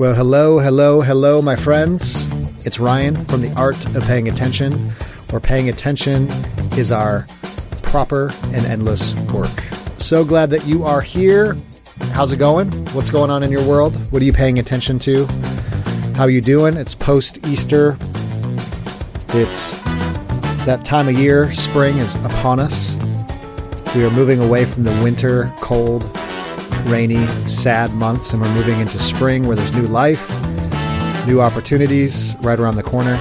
Well, hello, hello, hello, my friends. It's Ryan from The Art of Paying Attention, where paying attention is our proper and endless work. So glad that you are here. How's it going? What's going on in your world? What are you paying attention to? How are you doing? It's post Easter. It's that time of year. Spring is upon us. We are moving away from the winter, cold, rainy, sad months, and we're moving into spring where there's new life, new opportunities right around the corner.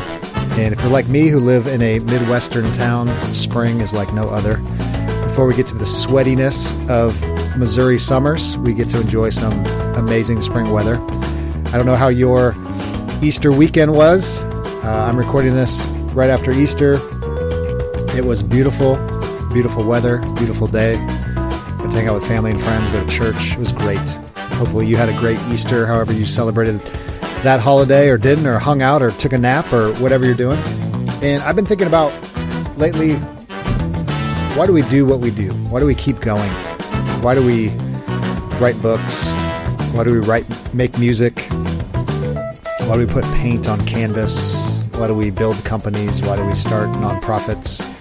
And if you're like me who live in a Midwestern town, spring is like no other. Before we get to the sweatiness of Missouri summers, we get to enjoy some amazing spring weather. I don't know how your Easter weekend was. Uh, I'm recording this right after Easter. It was beautiful, beautiful weather, beautiful day hang out with family and friends, go to church. It was great. Hopefully, you had a great Easter, however, you celebrated that holiday or didn't, or hung out, or took a nap, or whatever you're doing. And I've been thinking about lately why do we do what we do? Why do we keep going? Why do we write books? Why do we write, make music? Why do we put paint on canvas? Why do we build companies? Why do we start nonprofits?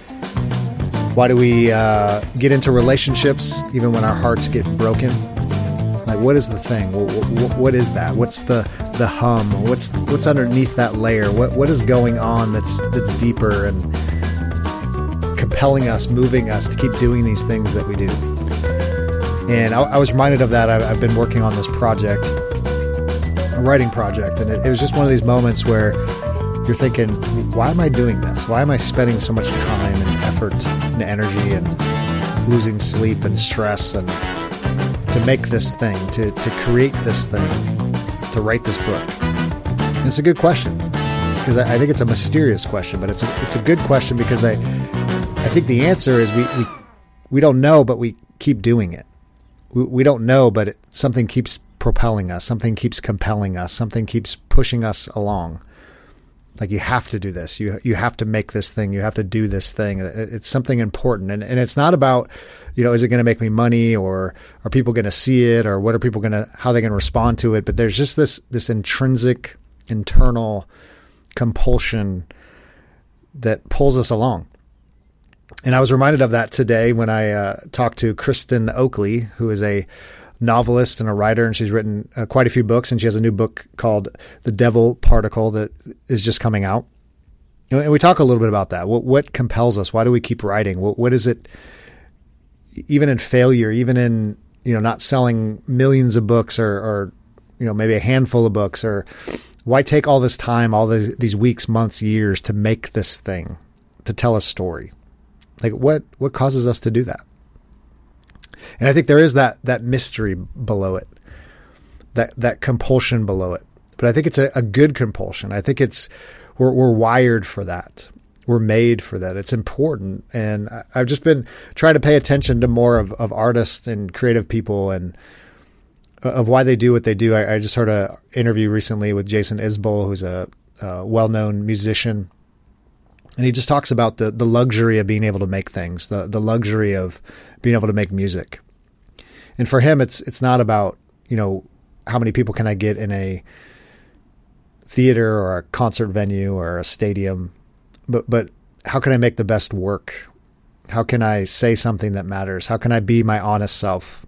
Why do we uh, get into relationships even when our hearts get broken? Like, what is the thing? What, what is that? What's the the hum? What's what's underneath that layer? What what is going on that's that's deeper and compelling us, moving us to keep doing these things that we do? And I, I was reminded of that. I, I've been working on this project, a writing project, and it, it was just one of these moments where you're thinking, why am I doing this? Why am I spending so much time and effort and energy and losing sleep and stress and to make this thing, to, to create this thing, to write this book? And it's a good question because I, I, think it's a mysterious question, but it's a, it's a good question because I I think the answer is we, we, we don't know, but we keep doing it. We, we don't know, but it, something keeps propelling us, something keeps compelling us, something keeps pushing us along like you have to do this. You you have to make this thing. You have to do this thing. It's something important. And, and it's not about you know is it going to make me money or are people going to see it or what are people going to how they going to respond to it? But there's just this this intrinsic internal compulsion that pulls us along. And I was reminded of that today when I uh, talked to Kristin Oakley, who is a novelist and a writer, and she's written uh, quite a few books. And she has a new book called The Devil Particle that is just coming out. And we talk a little bit about that. What, what compels us? Why do we keep writing? What, what is it? Even in failure, even in you know not selling millions of books or, or you know maybe a handful of books, or why take all this time, all the, these weeks, months, years to make this thing, to tell a story? Like what what causes us to do that? And I think there is that that mystery below it, that that compulsion below it. But I think it's a, a good compulsion. I think it's we're we're wired for that. We're made for that. It's important. And I've just been trying to pay attention to more of, of artists and creative people and uh, of why they do what they do. I, I just heard an interview recently with Jason Isbell, who's a, a well-known musician, and he just talks about the the luxury of being able to make things, the the luxury of being able to make music. And for him, it's it's not about you know how many people can I get in a theater or a concert venue or a stadium, but but how can I make the best work? How can I say something that matters? How can I be my honest self?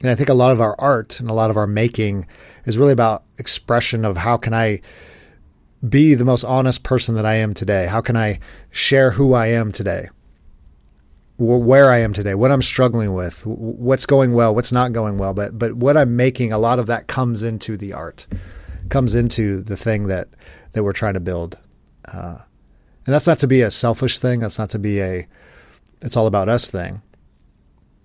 And I think a lot of our art and a lot of our making is really about expression of how can I be the most honest person that I am today? How can I share who I am today? Where I am today, what I'm struggling with, what's going well, what's not going well, but but what I'm making, a lot of that comes into the art, comes into the thing that that we're trying to build, uh, and that's not to be a selfish thing. That's not to be a it's all about us thing,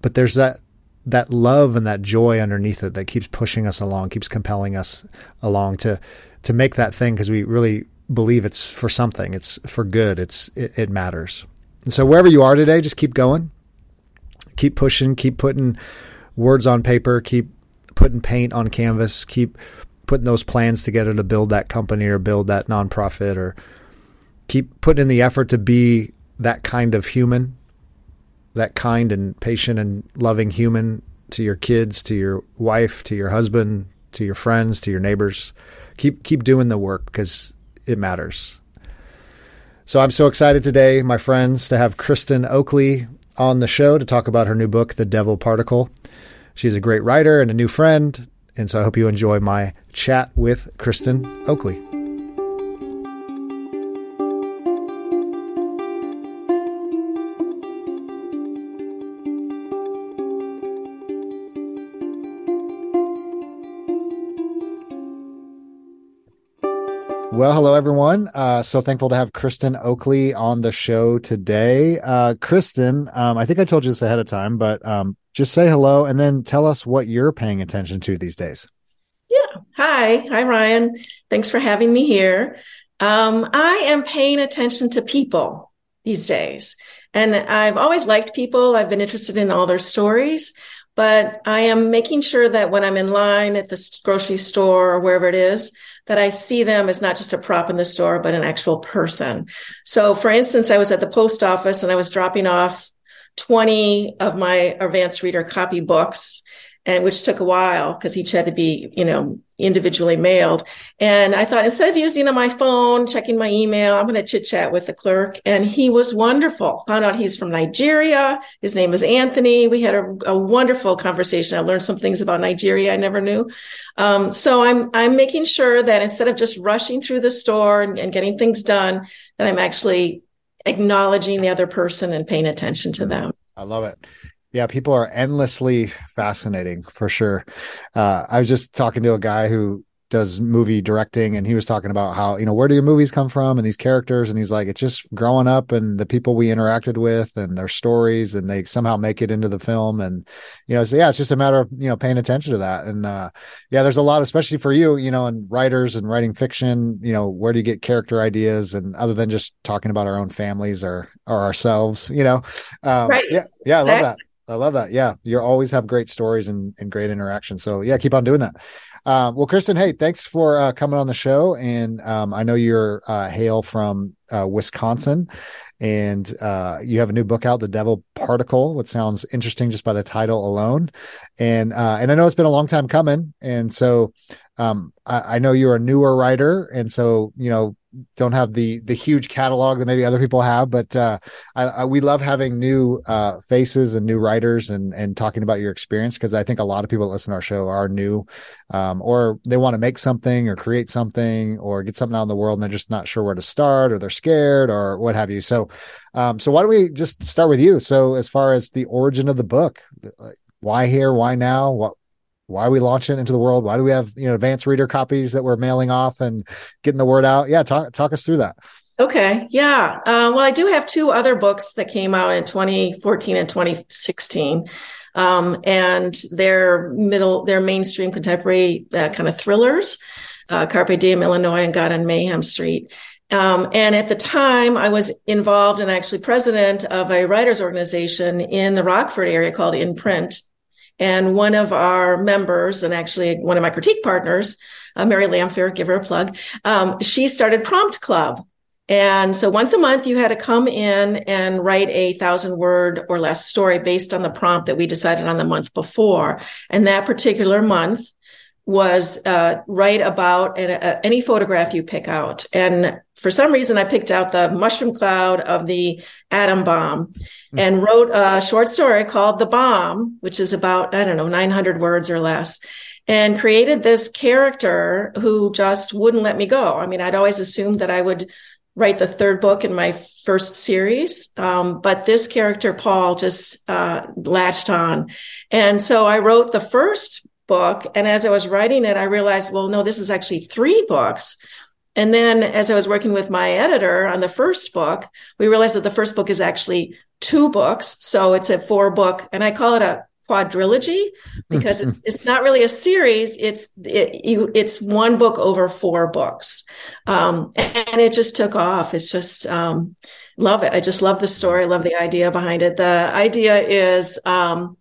but there's that that love and that joy underneath it that keeps pushing us along, keeps compelling us along to to make that thing because we really believe it's for something, it's for good, it's it, it matters. And so wherever you are today, just keep going. Keep pushing, keep putting words on paper, keep putting paint on canvas, keep putting those plans together to build that company or build that nonprofit or keep putting in the effort to be that kind of human, that kind and patient and loving human to your kids, to your wife, to your husband, to your friends, to your neighbors. Keep keep doing the work because it matters. So I'm so excited today, my friends, to have Kristin Oakley on the show to talk about her new book, The Devil Particle. She's a great writer and a new friend, and so I hope you enjoy my chat with Kristin Oakley. Well, hello everyone. Uh, so thankful to have Kristin Oakley on the show today. Uh, Kristin, um, I think I told you this ahead of time, but um, just say hello and then tell us what you're paying attention to these days. Yeah. Hi. Hi, Ryan. Thanks for having me here. Um, I am paying attention to people these days. And I've always liked people. I've been interested in all their stories, but I am making sure that when I'm in line at the grocery store or wherever it is, that I see them as not just a prop in the store, but an actual person. So, for instance, I was at the post office and I was dropping off 20 of my advanced reader copy books and which took a while because each had to be, you know, individually mailed. And I thought instead of using my phone, checking my email, I'm going to chit chat with the clerk. And he was wonderful. Found out he's from Nigeria. His name is Anthony. We had a, a wonderful conversation. I learned some things about Nigeria I never knew. Um, so I'm I'm making sure that instead of just rushing through the store and, and getting things done, that I'm actually acknowledging the other person and paying attention to them. I love it. Yeah, people are endlessly fascinating for sure. Uh, I was just talking to a guy who does movie directing and he was talking about how you know where do your movies come from and these characters? And he's like it's just growing up and the people we interacted with and their stories and they somehow make it into the film. And you know so yeah it's just a matter of you know paying attention to that. And uh yeah there's a lot especially for you you know and writers and writing fiction you know where do you get character ideas? And other than just talking about our own families or or ourselves you know? Um, right. yeah yeah exactly. i love that I love that. Yeah. You always have great stories and, and great interaction. So yeah, keep on doing that. Um, well, Kristin, hey, thanks for uh, coming on the show. And um, I know you're uh, hail from uh, Wisconsin, and uh, you have a new book out, "The Devil Particle," which sounds interesting just by the title alone. And uh, and I know it's been a long time coming, and so um, I, I know you're a newer writer, and so you know don't have the the huge catalog that maybe other people have, but uh, I, I, we love having new uh, faces and new writers and and talking about your experience because I think a lot of people that listen to our show are new, um, or they want to make something or create something or get something out in the world and they're just not sure where to start or they're scared or what have you. So, um, so why don't we just start with you? So, as far as the origin of the book, why here? Why now? What why are we launching into the world? Why do we have you know advanced reader copies that we're mailing off and getting the word out? Yeah, talk talk us through that. Okay, yeah. Uh, well, I do have two other books that came out in 2014 and 2016. Um, and they're middle, they're mainstream contemporary uh, kind of thrillers, uh, Carpe Diem, Illinois, and God on Mayhem Street. Um, and at the time, I was involved and actually president of a writers organization in the Rockford area called In Print. And one of our members, and actually one of my critique partners, uh, Mary Lamphere, give her a plug, um, she started Prompt Club. And so once a month, you had to come in and write a thousand word or less story based on the prompt that we decided on the month before. And that particular month was uh, write about an, uh, any photograph you pick out. And for some reason, I picked out the mushroom cloud of the atom bomb mm-hmm. and wrote a short story called The Bomb, which is about, I don't know, 900 words or less, and created this character who just wouldn't let me go. I mean, I'd always assumed that I would write the third book in my first series. Um, but this character, Paul, just uh, latched on. And so I wrote the first book. And as I was writing it, I realized, well, no, this is actually three books and then as I was working with my editor on the first book, we realized that the first book is actually two books. So it's a four book, and I call it a quadrilogy because it's, it's not really a series. It's it, you, it's one book over four books, um, and it just took off. It's just um, love it. I just love the story. I Love the idea behind it. The idea is um,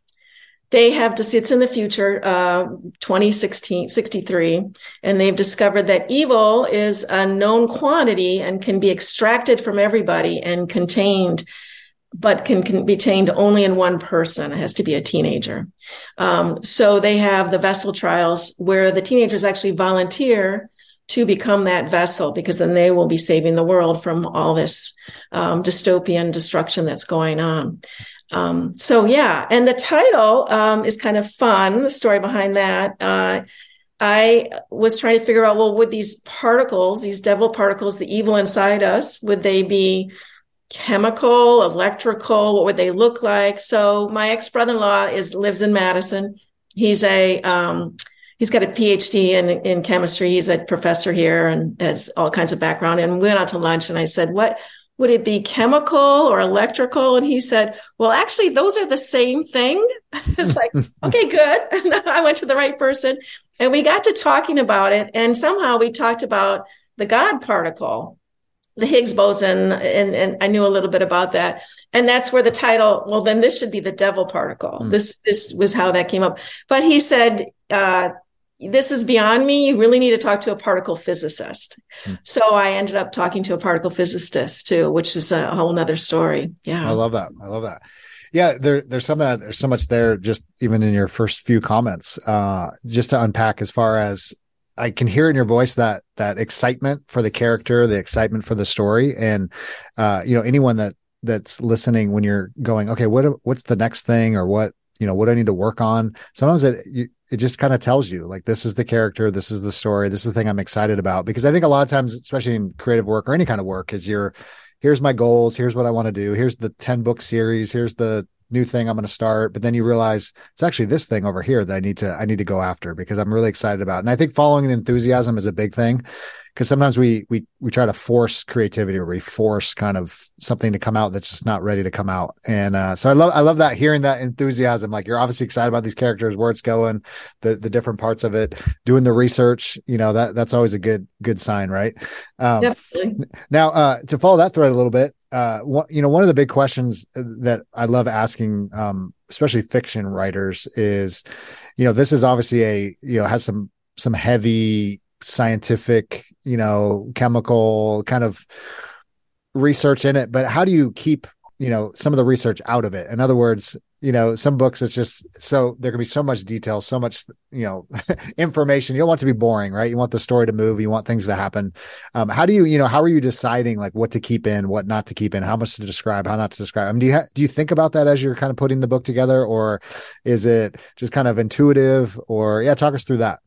they have to it's in the future uh 2016 63 and they've discovered that evil is a known quantity and can be extracted from everybody and contained but can, can be contained only in one person. It has to be a teenager. Um, so they have the vessel trials where the teenagers actually volunteer to become that vessel because then they will be saving the world from all this um, dystopian destruction that's going on. Um, so yeah, and the title um, is kind of fun. The story behind that. Uh, I was trying to figure out, well, would these particles, these devil particles, the evil inside us, would they be chemical, electrical? What would they look like? So my ex brother-in-law is lives in Madison. He's a um, he's got a PhD in in chemistry. He's a professor here and has all kinds of background. And we went out to lunch, and I said, "What would it be chemical or electrical? And he said, well, actually, those are the same thing. it's like, okay, good. I went to the right person. And we got to talking about it. And somehow we talked about the God particle, the Higgs boson. And, and I knew a little bit about that. And that's where the title, well, then this should be the devil particle. Mm. This, this was how that came up. But he said, uh, this is beyond me. You really need to talk to a particle physicist. Hmm. So I ended up talking to a particle physicist too, which is a whole nother story. Yeah. I love that. I love that. Yeah, there, there's something, there's so much there just even in your first few comments, uh, just to unpack as far as I can hear in your voice that, that excitement for the character, the excitement for the story. And, uh, you know, anyone that, that's listening when you're going, okay, what, what's the next thing or what, you know, what I need to work on? Sometimes it, you, it just kind of tells you like this is the character this is the story this is the thing i'm excited about. Because i think a lot of times especially in creative work or any kind of work is you're here's my goals here's what i want to do here's the 10 book series here's the new thing i'm going to start but then you realize it's actually this thing over here that i need to i need to go after because i'm really excited about and i think following the enthusiasm is a big thing because sometimes we we we try to force creativity or we force kind of something to come out that's just not ready to come out. And uh, so I love I love that hearing that enthusiasm. Like you're obviously excited about these characters, where it's going, the the different parts of it, doing the research. You know that that's always a good good sign, right? Um, Definitely. Now uh, to follow that thread a little bit, uh, you know, one of the big questions that I love asking, um, especially fiction writers, is, you know, this is obviously a you know has some some heavy scientific, you know, chemical kind of research in it, but how do you keep, you know, some of the research out of it? In other words, you know, some books it's just so there can be so much detail, so much, you know, information. You don't want to be boring, right? You want the story to move, you want things to happen. Um, how do you, you know, how are you deciding like what to keep in, what not to keep in, how much to describe, how not to describe? I mean, do you ha- do you think about that as you're kind of putting the book together, or is it just kind of intuitive? Or yeah, talk us through that.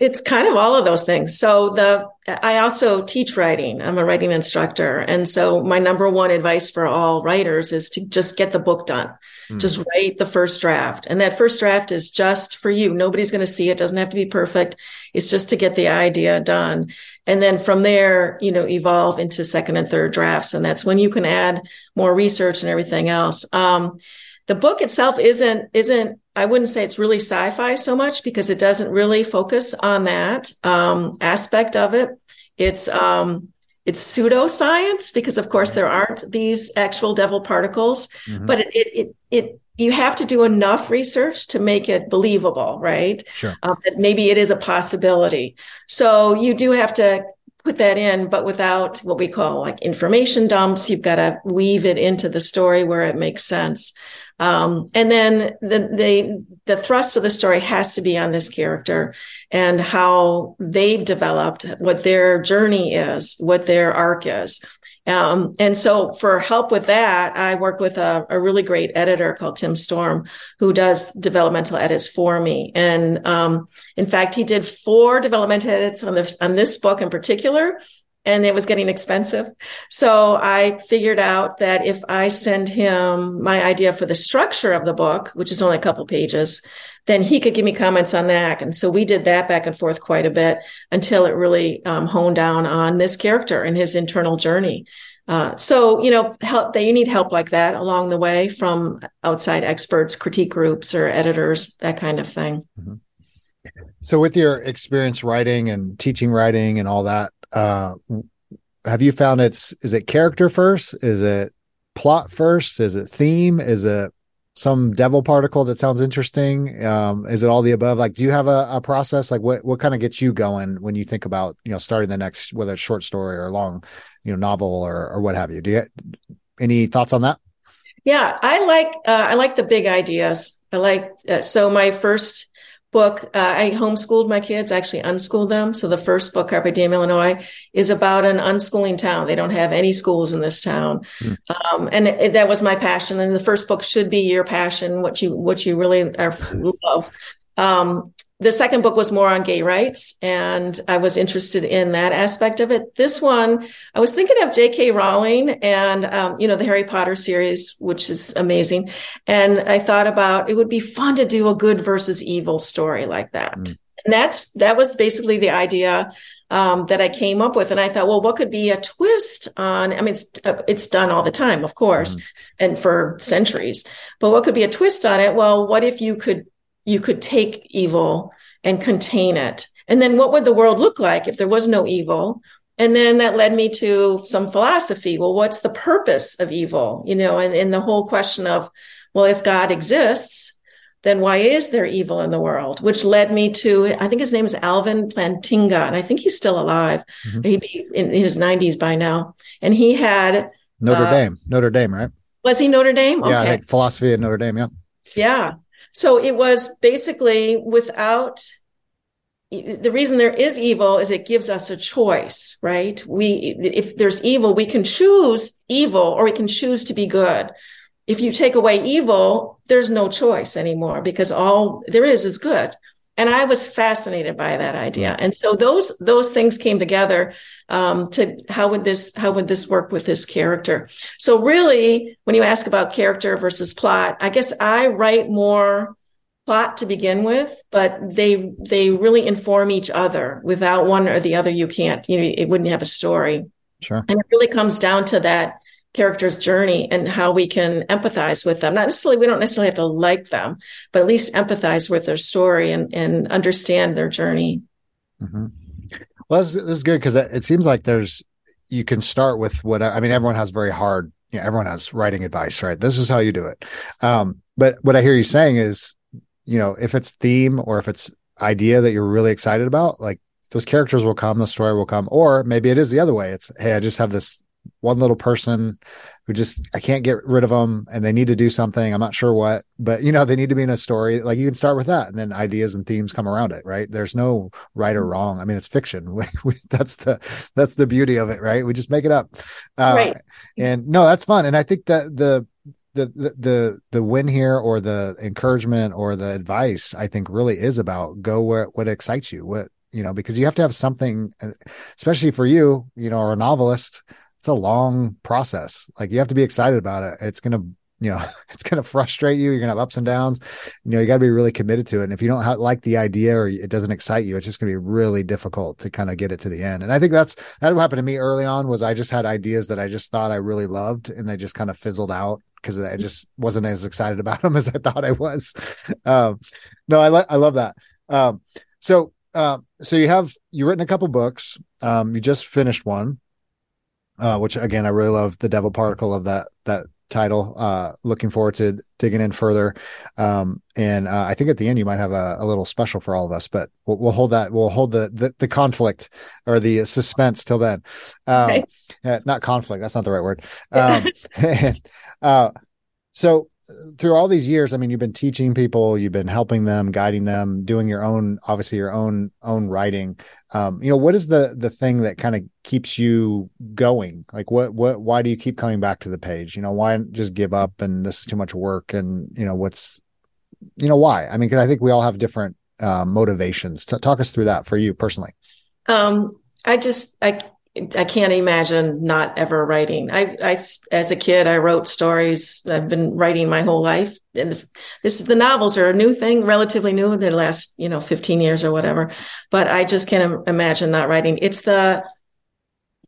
It's kind of all of those things. So the I also teach writing. I'm a writing instructor. And so my number one advice for all writers is to just get the book done. Mm. Just write the first draft. And that first draft is just for you. Nobody's going to see it. Doesn't have to be perfect. It's just to get the idea done. And then from there, you know, evolve into second and third drafts. And that's when you can add more research and everything else. Um, the book itself isn't isn't I wouldn't say it's really sci-fi so much because it doesn't really focus on that um, aspect of it. It's um, it's pseudoscience because, of course, there aren't these actual devil particles, mm-hmm. but it, it, it it you have to do enough research to make it believable, right? Sure. Um, that maybe it is a possibility. So you do have to put that in, but without what we call like information dumps. You've got to weave it into the story where it makes sense. Um, and then the, the, the thrust of the story has to be on this character and how they've developed, what their journey is, what their arc is. Um, and so for help with that, I work with a, a, really great editor called Tim Storm, who does developmental edits for me. And um, in fact, he did four developmental edits on this on this book in particular and it was getting expensive. So I figured out that if I send him my idea for the structure of the book, which is only a couple pages, then he could give me comments on that. And so we did that back and forth quite a bit until it really um, honed down on this character and his internal journey. Uh, so you know, help you need help like that along the way from outside experts, critique groups, or editors, that kind of thing. Mm-hmm. So, with your experience writing and teaching writing and all that, uh, have you found it's is it character first? Is it plot first? Is it theme? Is it some devil particle that sounds interesting? Um, is it all the above? Like, do you have a, a process? Like, what what kind of gets you going when you think about you know starting the next whether it's short story or long, you know, novel or or what have you? Do you any thoughts on that? Yeah, I like uh, I like the big ideas. I like uh, so my first book uh, I homeschooled my kids. Actually unschooled them. So the first book, Carpe Diem, Illinois, is about an unschooling town. They don't have any schools in this town, mm. um, and it, that was my passion. And the first book should be your passion, what you what you really are, love. Um, the second book was more on gay rights, and I was interested in that aspect of it. This one, I was thinking of J.K. Rowling and um, you know the Harry Potter series, which is amazing, and I thought about it would be fun to do a good versus evil story like that, mm. and that's that was basically the idea um, that I came up with, and I thought, well, what could be a twist on? I mean, it's it's done all the time, of course, mm. and for centuries, but what could be a twist on it? Well, what if you could you could take evil and contain it. And then what would the world look like if there was no evil? And then that led me to some philosophy. Well, what's the purpose of evil? You know, and, and the whole question of, well, if God exists, then why is there evil in the world? Which led me to, I think his name is Alvin Plantinga, and I think he's still alive. Mm-hmm. He'd be in, in, his 90s by now. And he had Notre uh, Dame, Notre Dame, right? Was he Notre Dame? Yeah, I think philosophy at Notre Dame. Yeah. Yeah. So it was basically without the reason there is evil is it gives us a choice, right? We, if there's evil, we can choose evil or we can choose to be good. If you take away evil, there's no choice anymore because all there is is good. And I was fascinated by that idea. And so those, those things came together, um, to how would this, how would this work with this character? So really, when you ask about character versus plot, I guess I write more plot to begin with, but they they really inform each other. Without one or the other, you can't. You know, it wouldn't have a story. Sure. And it really comes down to that character's journey and how we can empathize with them. Not necessarily, we don't necessarily have to like them, but at least empathize with their story and, and understand their journey. Mm-hmm. Well, this, is good because it seems like there's, you can start with what, I mean, everyone has very hard, you know, everyone has writing advice, right? This is how you do it. Um, but what I hear you saying is you know, if it's theme or if it's idea that you're really excited about, like those characters will come, the story will come. Or maybe it is the other way. It's, hey, I just have this one little person who just I can't get rid of them and they need to do something. I'm not sure what, but you know, they need to be in a story. Like you can start with that and then ideas and themes come around it, right? There's no right or wrong. I mean, it's fiction. that's the that's the beauty of it, right? We just make it up. Uh, right. And no, that's fun. And I think that the the, the the the win here or the encouragement or the advice i think really is about go where what excites you what you know because you have to have something especially for you you know or a novelist it's a long process. Like you have to be excited about it. It's going to you know it's going to frustrate you. You're going to have ups and downs. You know you got to be really committed to it. And if you don't have, like the idea or it doesn't excite you it's just going to be really difficult to kind of get it to the end. And i think that's that happened to me early on was i just had ideas that i just thought i really loved and they just kind of fizzled out because I just wasn't as excited about them as I thought I was. Um, no, I like I love that. Um, so uh, so you have you written a couple books. Um, you just finished one, uh, which again I really love the Devil Particle of that that title. Uh, looking forward to digging in further. Um, and uh, I think at the end you might have a, a, little special for all of us, but we'll, we'll hold that. We'll hold the, the, the conflict or the suspense till then. Um, okay. uh, not conflict. That's not the right word. Um, and, uh, so through all these years, I mean, you've been teaching people, you've been helping them, guiding them, doing your own, obviously your own own writing. Um, you know, what is the the thing that kind of keeps you going? Like, what what why do you keep coming back to the page? You know, why just give up and this is too much work? And you know, what's you know why? I mean, because I think we all have different uh, motivations. T- talk us through that for you personally. Um, I just I I can't imagine not ever writing. I, I, as a kid, I wrote stories. I've been writing my whole life. And this is the novels are a new thing, relatively new in the last, you know, 15 years or whatever. But I just can't imagine not writing. It's the,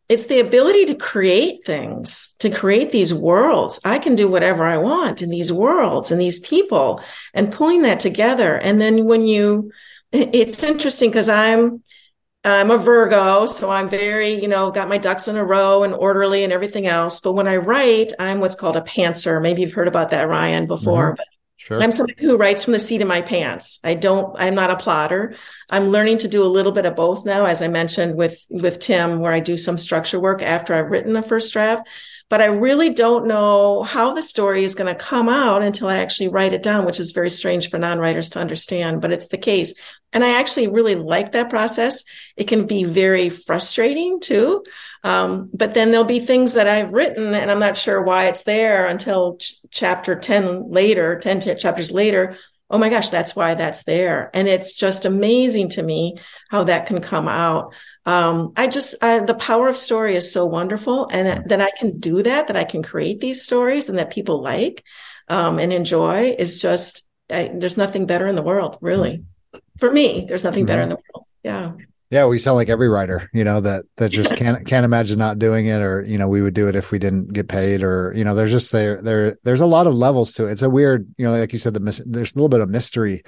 it's the ability to create things, to create these worlds. I can do whatever I want in these worlds and these people and pulling that together. And then when you, it's interesting because I'm, I'm a Virgo, so I'm very, you know, got my ducks in a row and orderly and everything else. But when I write, I'm what's called a pantser. Maybe you've heard about that, Ryan, before. Mm-hmm. But Sure. I'm somebody who writes from the seat of my pants. I don't, I'm not a plotter. I'm learning to do a little bit of both now, as I mentioned with, with Tim, where I do some structure work after I've written a first draft. But I really don't know how the story is going to come out until I actually write it down, which is very strange for non-writers to understand, but it's the case. And I actually really like that process. It can be very frustrating too. Um, but then there'll be things that I've written and I'm not sure why it's there until ch- chapter 10 later, 10 t- chapters later. Oh my gosh, that's why that's there. And it's just amazing to me how that can come out. Um, I just, I, the power of story is so wonderful. And that I can do that, that I can create these stories and that people like, um, and enjoy is just, I, there's nothing better in the world, really. For me, there's nothing better in the world. Yeah. Yeah, we sound like every writer, you know, that that just can't can't imagine not doing it, or you know, we would do it if we didn't get paid, or you know, there's just there there there's a lot of levels to it. It's a weird, you know, like you said, the there's a little bit of mystery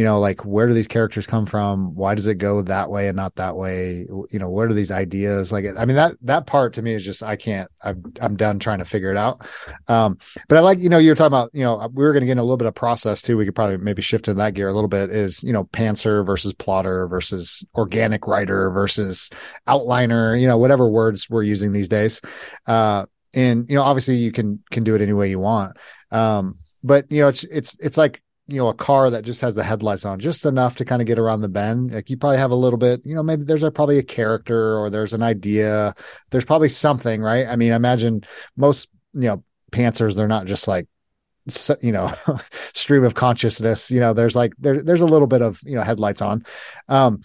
you know like where do these characters come from? Why does it go that way and not that way? You know what are these ideas? Like i mean that that part to me is just i can't i'm, I'm done trying to figure it out. Um but i like you know you're talking about you know we were going to get a little bit of process too. We could probably maybe shift in that gear a little bit is you know pantser versus plotter versus organic writer versus outliner you know whatever words we're using these days. Uh and you know obviously you can can do it any way you want. Um but you know it's it's it's like you know a car that just has the headlights on just enough to kind of get around the bend like you probably have a little bit you know maybe there's a, probably a character or there's an idea. There's probably something right? I mean imagine most you know pantsers they're not just like you know stream of consciousness you know there's like there, there's a little bit of you know headlights on. Um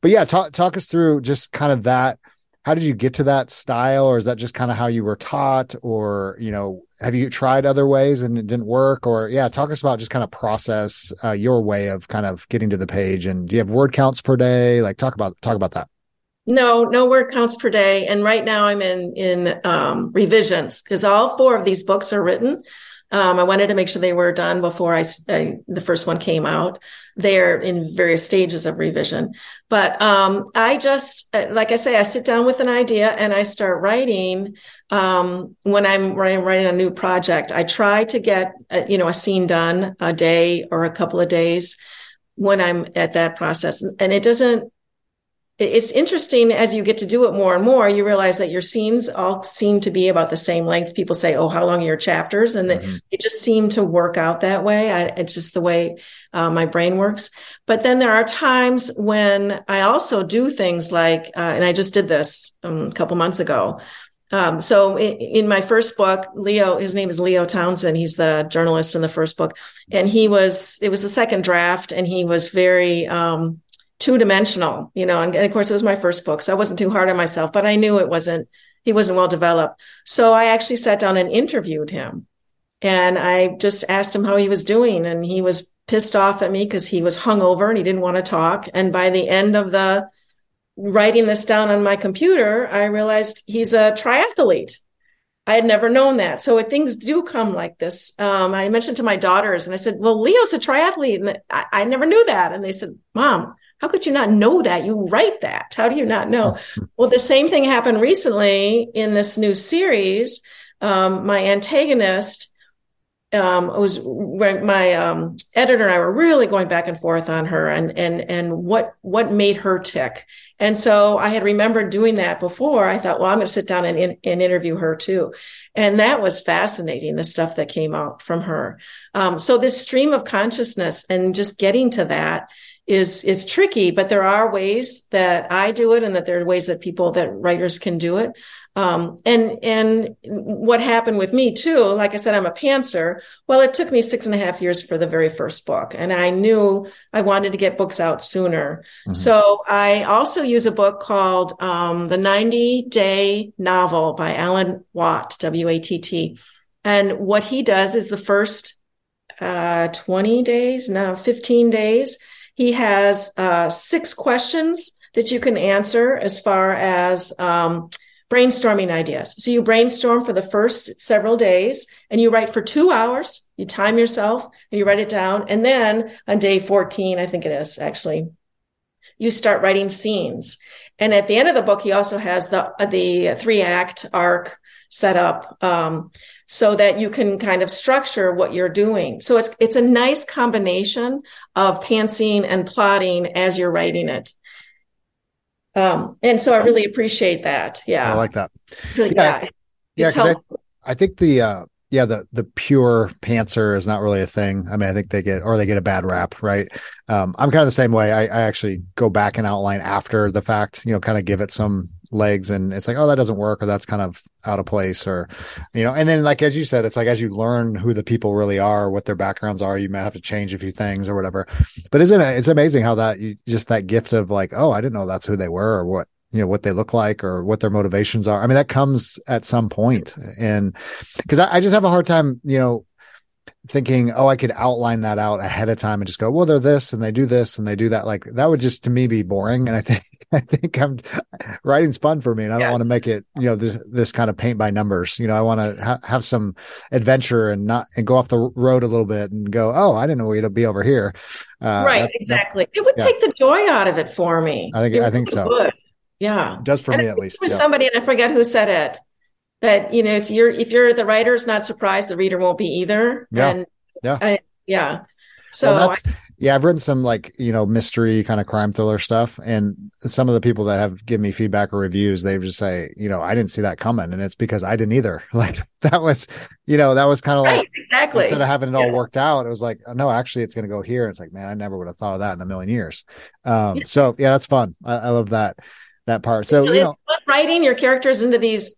but yeah talk talk us through just kind of that how did you get to that style? Or is that just kind of how you were taught? Or you know have you tried other ways and it didn't work? Or yeah talk us about just kind of process uh, your way of kind of getting to the page. And do you have word counts per day? Like talk about talk about that. No no word counts per day. And right now i'm in in um, revisions because all four of these books are written um, I wanted to make sure they were done before I, I, the first one came out. They're in various stages of revision, but um, I just uh, like I say, I sit down with an idea and I start writing. Um, when I'm writing, writing a new project, I try to get a, uh, you know a scene done a day or a couple of days when I'm at that process, and it doesn't it's interesting as you get to do it more and more, you realize that your scenes all seem to be about the same length. People say, Oh, how long are your chapters? And mm-hmm. they, just seem to work out that way. I, it's just the way uh, my brain works. But then there are times when I also do things like, uh, and I just did this um, a couple months ago. Um, so in, in, my first book, Leo, his name is Leo Townsend. He's the journalist in the first book. And he was, it was the second draft and he was very, um, two dimensional, you know, and, and, of course it was my first book, so I wasn't too hard on myself, but I knew it wasn't, he wasn't well developed. So I actually sat down and interviewed him and I just asked him how he was doing. And he was pissed off at me because he was hungover and he didn't want to talk. And by the end of the writing this down on my computer, I realized he's a triathlete. I had never known that. So things do come like this. Um, I mentioned to my daughters and I said, well, Leo's a triathlete. And I, I never knew that. And they said, mom, how could you not know that? You write that. How do you not know? well, the same thing happened recently in this new series. Um, my antagonist um, was my um, editor and I were really going back and forth on her and and and what what made her tick. And so I had remembered doing that before. I thought, well, I'm going to sit down and, and interview her too. And that was fascinating, the stuff that came out from her. Um, so this stream of consciousness and just getting to that is is tricky but there are ways that i do it and that there are ways that people that writers can do it. Um, and and what happened with me too like i said i'm a pantser. Well it took me six and a half years for the very first book and i knew i wanted to get books out sooner. Mm-hmm. so i also use a book called um, the 90 day novel by alan watt w-a-t-t and what he does is the first uh, 20 days no 15 days he has uh, six questions that you can answer as far as um, brainstorming ideas. So you brainstorm for the first several days and you write for two hours. You time yourself and you write it down. And then on day 14, I think it is actually, you start writing scenes. And at the end of the book, he also has the, the three act arc set up um, so that you can kind of structure what you're doing. So it's it's a nice combination of pantsing and plotting as you're writing it. Um, and so I really appreciate that. Yeah, I like that. Really, yeah, yeah. yeah I, I, think the uh, yeah the the pure pantser is not really a thing. I mean, I think they get or they get a bad rap, right? Um, I'm kind of the same way. I, I actually go back and outline after the fact. You know, kind of give it some legs and it's like oh that doesn't work or that's kind of out of place or you know and then like as you said it's like as you learn who the people really are what their backgrounds are you might have to change a few things or whatever but isn't it it's amazing how that you just that gift of like oh i didn't know that's who they were or what you know what they look like or what their motivations are i mean that comes at some point and because I, I just have a hard time you know thinking, oh, I could outline that out ahead of time and just go, well, they're this and they do this and they do that. Like that would just to me be boring. And I think, I think I'm writing's fun for me and I don't want to make it, you know, this, this kind of paint by numbers. You know, I want to ha- have some adventure and not, and go off the road a little bit and go, oh, I didn't know we'd be over here. Uh, right. That, exactly. That, it would yeah. take the joy out of it for me. I think, it I think so. Would. Yeah. It does for and me at least. Yeah. Somebody, and I forget who said it that, you know, if you're, if you're the writer's not surprised, the reader won't be either. Yeah. And yeah. I, yeah. So well, I, yeah, I've written some like, you know, mystery kind of crime thriller stuff. And some of the people that have given me feedback or reviews, they just say, you know, I didn't see that coming. And it's because I didn't either. Like that was, you know, that was kind of right, like exactly instead of having it all yeah. worked out, it was like, no, actually it's going to go here. It's like, man, I never would have thought of that in a million years. Um, yeah. so yeah, that's fun. I, I, love that, that part. So, you know, writing your characters into these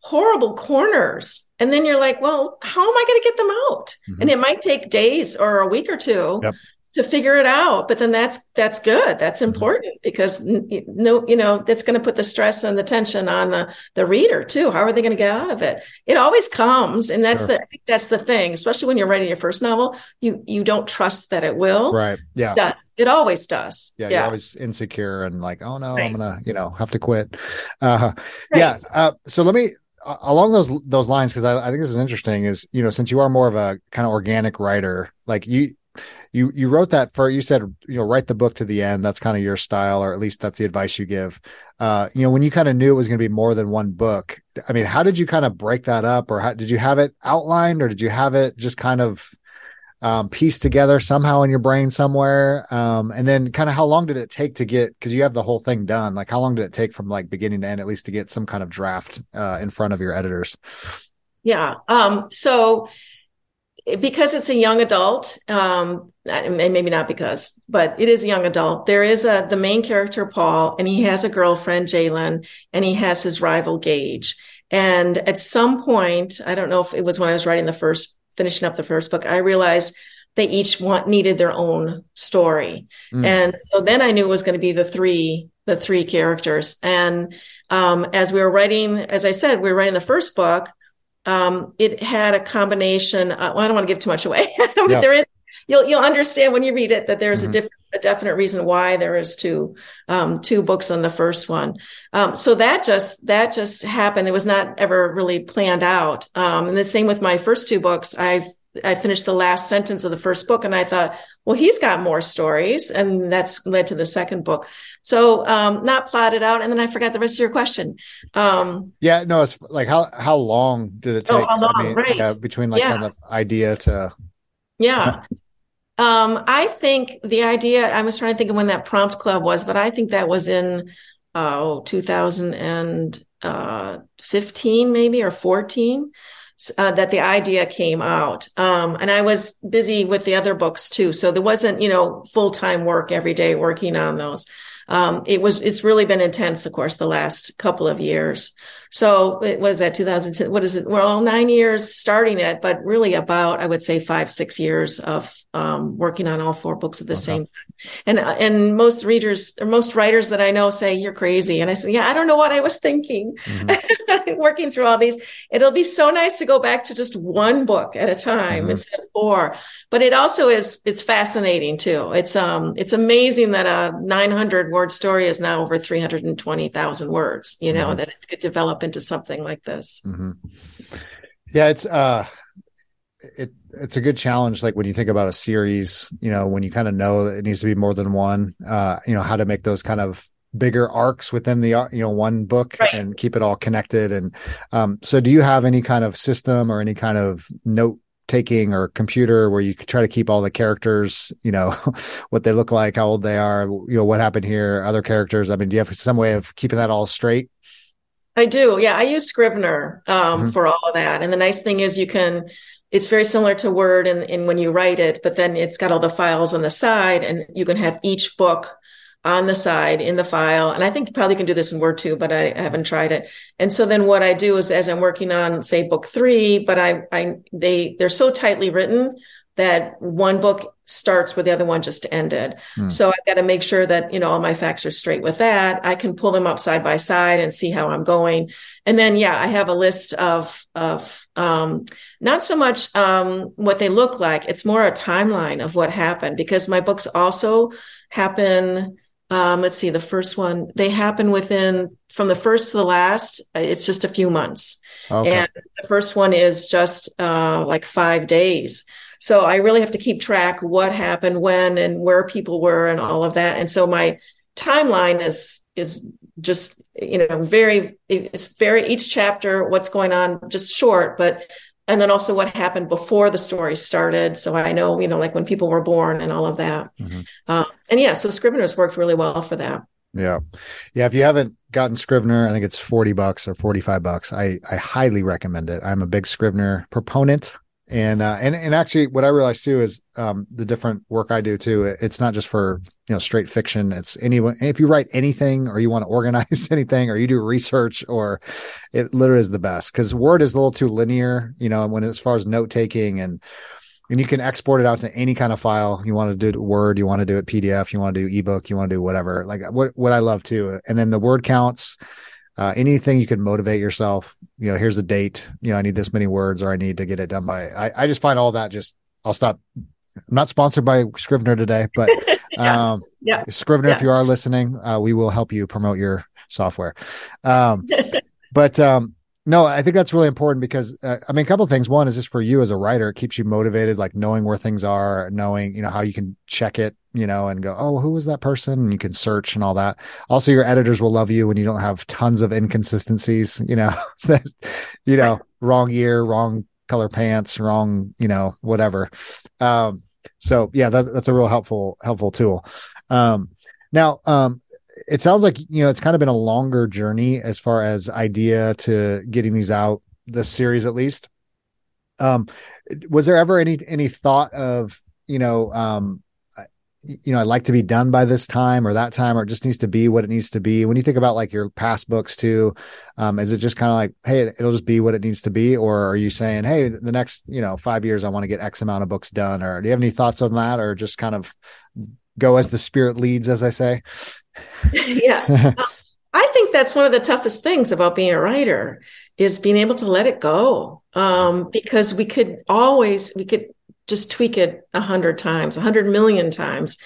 horrible corners. And then you're like, well, how am I going to get them out? Mm-hmm. And it might take days or a week or two yep. To figure it out. But then that's that's good. That's mm-hmm. important because no, you know, that's going to put the stress and the tension on the the reader too. How are they going to get out of it? It always comes, and that's sure. the that's the thing. Especially when you're writing your first novel, you you don't trust that it will. Right. Yeah. It, does. it always does. Yeah, yeah, You're always insecure and like, oh no, right. I'm gonna you know have to quit. Uh, right. Yeah. Uh, so let me along those those lines because I, I, think this is interesting is you know since you are more of a kind of organic writer like you you you wrote that for you said you know write the book to the end that's kind of your style or at least that's the advice you give uh you know when you kind of knew it was going to be more than one book i mean how did you kind of break that up or how did you have it outlined or did you have it just kind of um, pieced together somehow in your brain somewhere? Um, and then kind of how long did it take to get, because you have the whole thing done, like how long did it take from like beginning to end, at least to get some kind of draft uh, in front of your editors? Yeah. Um, so because it's a young adult, um, and maybe not because, but it is a young adult. There is a the main character Paul, and he has a girlfriend Jalen, and he has his rival Gage. And at some point, I don't know if it was when I was writing the first finishing up the first book, I realized they each want needed their own story. Mm. And so then I knew it was going to be the three, the three characters. And um, as we were writing, as I said, we were writing the first book. Um, it had a combination. Uh, well, I don't want to give too much away, but yeah. there is. You'll you'll understand when you read it that there's mm-hmm. a different a definite reason why there is two um, two books on the first one. Um, so that just that just happened. It was not ever really planned out. Um, and the same with my first two books. I I finished the last sentence of the first book, and I thought, well, he's got more stories, and that's led to the second book. So um, not plotted out, and then I forgot the rest of your question. Um, yeah, no, it's like how how long did it take? Oh, how long? I mean, right. Yeah, between like yeah. kind of idea to yeah. Um, I think the idea, I was trying to think of when that prompt club was, but I think that was in, oh, 2015 maybe or 14. Uh, that the idea came out. Um, and I was busy with the other books too. So there wasn't, you know, full time work every day working on those. Um, it was, it's really been intense, of course, the last couple of years. So what is that? 2010? What is it? We're all nine years starting it, but really about, I would say five, six years of um, working on all four books at the okay. same time. And, uh, and most readers or most writers that I know say you're crazy. And I said, yeah, I don't know what I was thinking mm-hmm. working through all these. It'll be so nice to go back to just one book at a time mm-hmm. instead of four. But it also is, it's fascinating too. It's, um, it's amazing that a 900 word story is now over 320,000 words, you know, mm-hmm. that it could develop into something like this. Mm-hmm. Yeah. It's, uh, it's a good challenge like when you think about a series you know when you kind of know that it needs to be more than one uh you know how to make those kind of bigger arcs within the you know one book Right. and keep it all connected. And um, so, do you have any kind of system or any kind of note taking or computer where you could try to keep all the characters, you know, what they look like, how old they are, you know, what happened here, other characters? I mean, do you have some way of keeping that all straight? I do. Yeah, I use Scrivener um, Mhm. for all of that. And the nice thing is you can, it's very similar to Word in when you write it, but then it's got all the files on the side and you can have each book on the side in the file. And I think you probably can do this in Word too, but I, I haven't tried it. And so then what I do is as I'm working on, say, book three, but I, I, they, they're so tightly written that one book starts where the other one just ended. Hmm. So I've got to make sure that, you know, all my facts are straight with that. I can pull them up side by side and see how I'm going. And then, yeah, I have a list of, of, um, not so much, um, what they look like. It's more a timeline of what happened because my books also happen. Um, let's see, the first one, they happen within from the first to the last. uh, It's just a few months. Okay. And the first one is just uh, like five days. So I really have to keep track what happened when and where people were and all of that. And so my timeline is is just you know very it's very each chapter what's going on just short but and then also what happened before the story started so i know you know like when people were born and all of that Mhm. uh, and yeah so scrivener's worked really well for that Yeah. Yeah. If you haven't gotten Scrivener, I think it's 40 bucks or 45 bucks. I, I highly recommend it. I'm a big Scrivener proponent. And, uh, and, and actually what I realized too is, um, the different work I do too. It's not just for, you know, straight fiction. It's anyone, if you write anything or you want to organize anything or you do research or it literally is the best because Word is a little too linear, you know, when as far as note taking and, and you can export it out to any kind of file you want to do word you want to do it pdf you want to do ebook you want to do whatever like what what i love too and then the word counts uh, anything you can motivate yourself you know here's the date you know i need this many words or i need to get it done by i, I just find all that just i'll stop i'm not sponsored by scrivener today but Yeah. um Yeah. scrivener if you are listening uh, we will help you promote your software um but um no, I think that's really important because uh, I mean, a couple of things. One is just for you as a writer, it keeps you motivated, like knowing where things are, knowing you know how you can check it, you know, and go, oh, who was that person? And you can search and all that. Also, your editors will love you when you don't have tons of inconsistencies, you know, that you know, wrong year, wrong color pants, wrong, you know, whatever. Um, so yeah, that, that's a real helpful helpful tool. Um, now, um, it sounds like you know it's kind of been a longer journey as far as idea to getting these out this series at least. Um was there ever any any thought of you know um you know i'd like to be done by this time or that time or it just needs to be what it needs to be? When you think about like your past books too um is it just kind of like hey it'll just be what it needs to be? Or are you saying hey the next you know five years i want to get x amount of books done? Or do you have any thoughts on that or just kind of go as the spirit leads as i say yeah I think that's one of the toughest things about being a writer is being able to let it go. Um, because we could always, we could just tweak it a hundred times, a hundred million times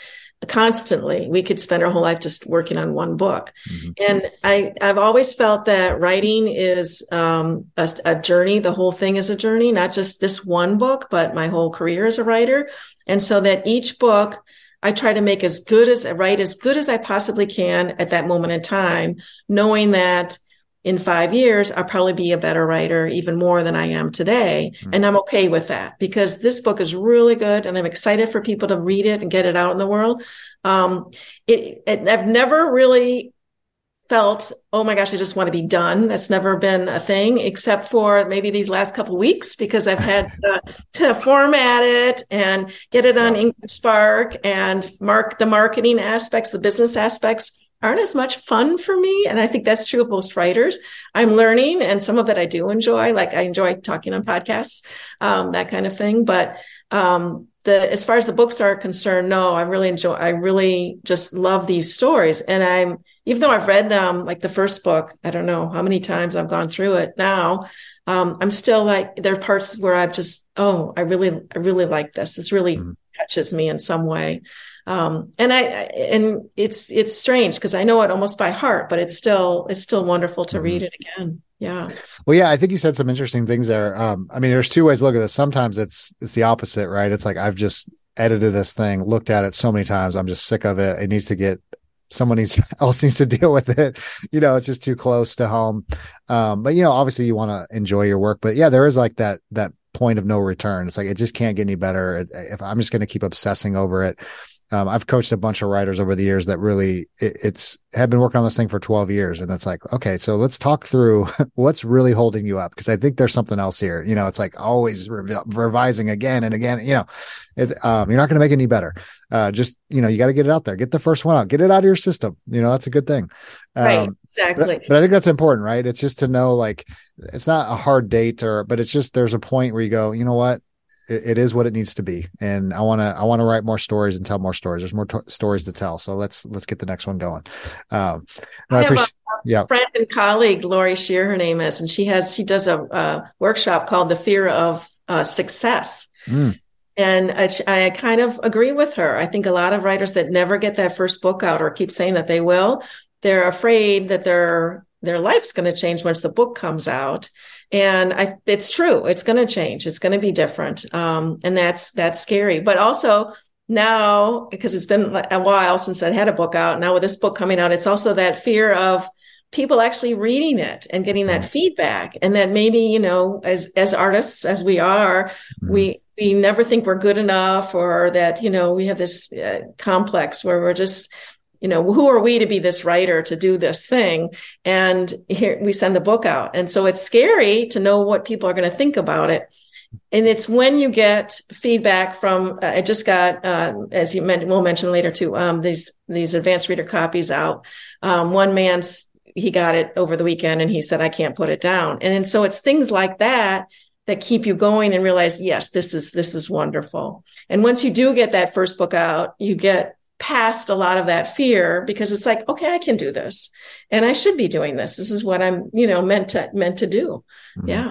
constantly. We could spend our whole life just working on one book. Mhm. And I, I've always felt that writing is um, a, a journey. The whole thing is a journey, not just this one book, but my whole career as a writer. And so that each book I try to make as good as write as good as I possibly can at that moment in time, knowing that in five years, I'll probably be a better writer, even more than I am today. Mm. And I'm okay with that because this book is really good and I'm excited for people to read it and get it out in the world. Um, it, it I've never really felt, oh my gosh, I just want to be done. That's never been a thing, except for maybe these last couple weeks because I've had to, to format it and get it on Yeah. Spark and mark the marketing aspects, the business aspects aren't as much fun for me. And I think that's true of most writers. I'm learning and some of it I do enjoy. Like I enjoy talking on podcasts, um, that kind of thing. But, um, the, as far as the books are concerned, no, I really enjoy, I really just love these stories. And I'm, even though I've read them, like the first book, I don't know how many times I've gone through it now. Um, I'm still like, there are parts where I've just, oh, I really, I really like this. This really Mhm. touches me in some way. Um, and I, I- and it's, it's strange because I know it almost by heart, but it's still, it's still wonderful to Mhm. read it again. Yeah. Well, yeah, I think you said some interesting things there. Um, I mean, there's two ways to look at this. Sometimes it's it's the opposite, right? It's like I've just edited this thing, looked at it so many times, I'm just sick of it. It needs to get someone needs, else needs to deal with it. You know, it's just too close to home. Um, but you know, obviously you want to enjoy your work, but yeah, there is like that, that point of no return. It's like, it just can't get any better. If I'm just going to keep obsessing over it, um, I've coached a bunch of writers over the years that really it, it's have been working on this thing for 12 years. And it's like, okay, so let's talk through what's really holding you up. Cause I think there's something else here. You know, it's like always revising again and again, you know, it, um, you're not going to make any better. Uh, just, you know, you got to get it out there, get the first one out, get it out of your system. You know, that's a good thing. Um, right. Exactly. But, but I think that's important, right? It's just to know like, it's not a hard date or, but it's just, there's a point where you go, you know what? It, it is what it needs to be. And I want to, I want to write more stories and tell more stories. There's more t- stories to tell. So let's, let's get the next one going. Um, no, I, I appreciate, yeah. friend and colleague, Lori Shear, her name is, and she has, she does a, a workshop called the fear of uh, success. Mm. And I, I, kind of agree with her. I think a lot of writers that never get that first book out or keep saying that they will, they're afraid that their their life's going to change once the book comes out and I, it's true it's going to change it's going to be different um, and that's that's scary but also now because it's been a while since i had a book out now with this book coming out it's also that fear of people actually reading it and getting that mm-hmm. feedback and that maybe you know as as artists as we are mm-hmm. we we never think we're good enough or that you know we have this uh, complex where we're just you know, who are we to be this writer to do this thing? And here we send the book out. And so it's scary to know what people are going to think about it. And it's when you get feedback from, uh, I just got, uh, as you mentioned, we'll mention later too, um, these, these advanced reader copies out. Um, one man's, he got it over the weekend and he said, I can't put it down. And, and so it's things like that that keep you going and realize, yes, this is, this is wonderful. And once you do get that first book out, you get past a lot of that fear because it's like okay i can do this and i should be doing this. This is what i'm you know meant to meant to do. Mm-hmm. yeah.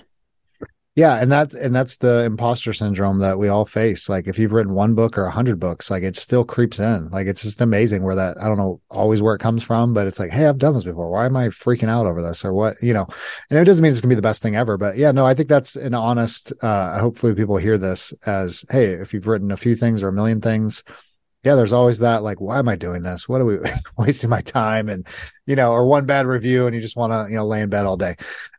Yeah. And that and that's the imposter syndrome that we all face. Like if you've written one book or a hundred books like it still creeps in. Like it's just amazing where that i don't know always where it comes from but it's like hey i've done this before. Why am i freaking out over this or what you know? And it doesn't mean it's gonna be the best thing ever but yeah no i think that's an honest uh hopefully people hear this as hey if you've written a few things or a million things yeah, there's always that like, why am I doing this? What are we wasting my time? And, you know, or one bad review and you just want to, you know, lay in bed all day.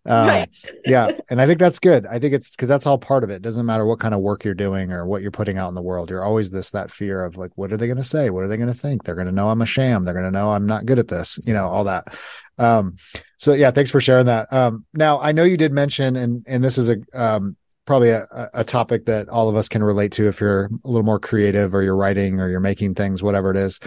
Um, right. yeah. And I think that's good. I think it's because that's all part of it. it. Doesn't matter what kind of work you're doing or what you're putting out in the world. You're always this, that fear of like, what are they going to say? What are they going to think? They're going to know I'm a sham. They're going to know I'm not good at this, you know, all that. Um, so yeah, thanks for sharing that. Um, now I know you did mention, and, and this is a, um, probably a, a topic that all of us can relate to if you're a little more creative or you're writing or you're making things, whatever it is,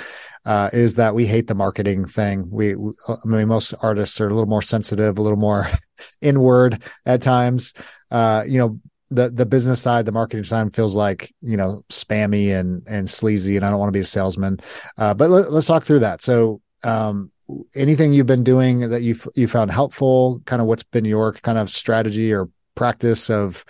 uh, is that we hate the marketing thing. We, I mean, most artists are a little more sensitive, a little more inward at times. Uh, you know, the the business side, the marketing side feels like you know spammy and and sleazy, and I don't want to be a salesman. Uh, but let, us talk through that. So, um, anything you've been doing that you you found helpful? Kind of what's been your kind of strategy or practice of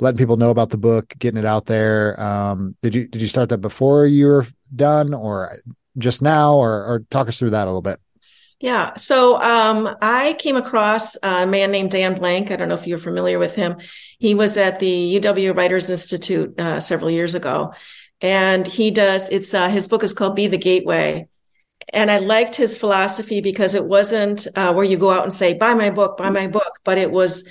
letting people know about the book, getting it out there. Um, did you did you start that before you were done, or just now, or, or talk us through that a little bit? Yeah. So um, I came across a man named Dan Blank. I don't know if you're familiar with him. He was at the UW Writers Institute uh, several years ago, and he does. It's uh, his book is called "Be the Gateway." And I liked his philosophy because it wasn't uh, where you go out and say, buy my book, buy my book, but it was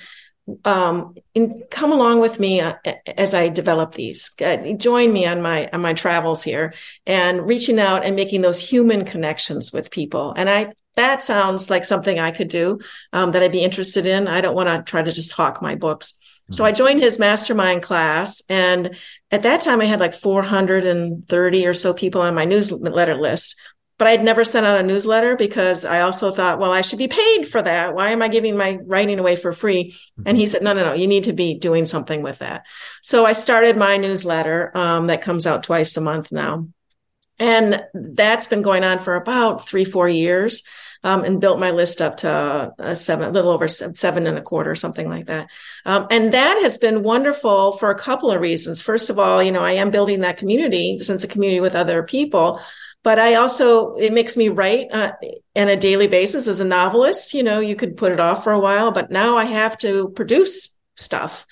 um, in, come along with me uh, as I develop these. Uh, join me on my on my travels here and reaching out and making those human connections with people. And I that sounds like something I could do um, that I'd be interested in. I don't want to try to just talk my books. So I joined his mastermind class, and at that time I had like 430 or so people on my newsletter list but I'd never sent out a newsletter because I also thought, well, I should be paid for that. Why am I giving my writing away for free? And he said, no, no, no, you need to be doing something with that. So I started my newsletter um, that comes out twice a month now. And that's been going on for about three, four years. Um, and built my list up to a seven, a little over seven and a quarter, something like that. Um, and that has been wonderful for a couple of reasons. First of all, you know, I am building that community, since a community with other people but I also, it makes me write uh, on a daily basis as a novelist. You know, you could put it off for a while, but now I have to produce stuff.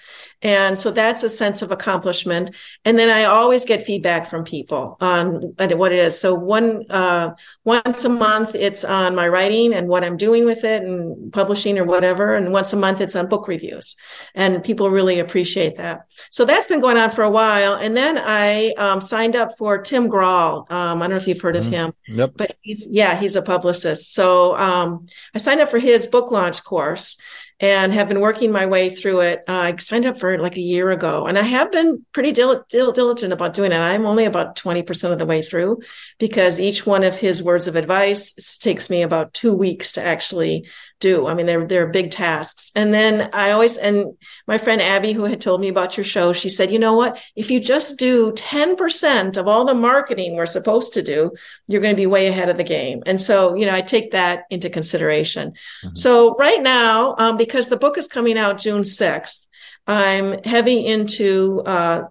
And so that's a sense of accomplishment. And then I always get feedback from people on what it is. So one, uh, once a month, it's on my writing and what I'm doing with it and publishing or whatever. And once a month, it's on book reviews and people really appreciate that. So that's been going on for a while. And then I, um, signed up for Tim Grahl. Um, I don't know if you've heard of mm-hmm. him, yep. but he's, yeah, he's a publicist. So, um, I signed up for his book launch course and have been working my way through it. Uh, I signed up for it like a year ago, and I have been pretty dil- dil- diligent about doing it. I'm only about 20% of the way through because each one of his words of advice takes me about two weeks to actually do. I mean, they're they're big tasks. And then I always and my friend Abby, who had told me about your show, she said, you know what? If you just do 10% of all the marketing we're supposed to do, you're going to be way ahead of the game. And so, you know, I take that into consideration. Mm-hmm. So right now, um, because the book is coming out June 6th, I'm heavy into uh,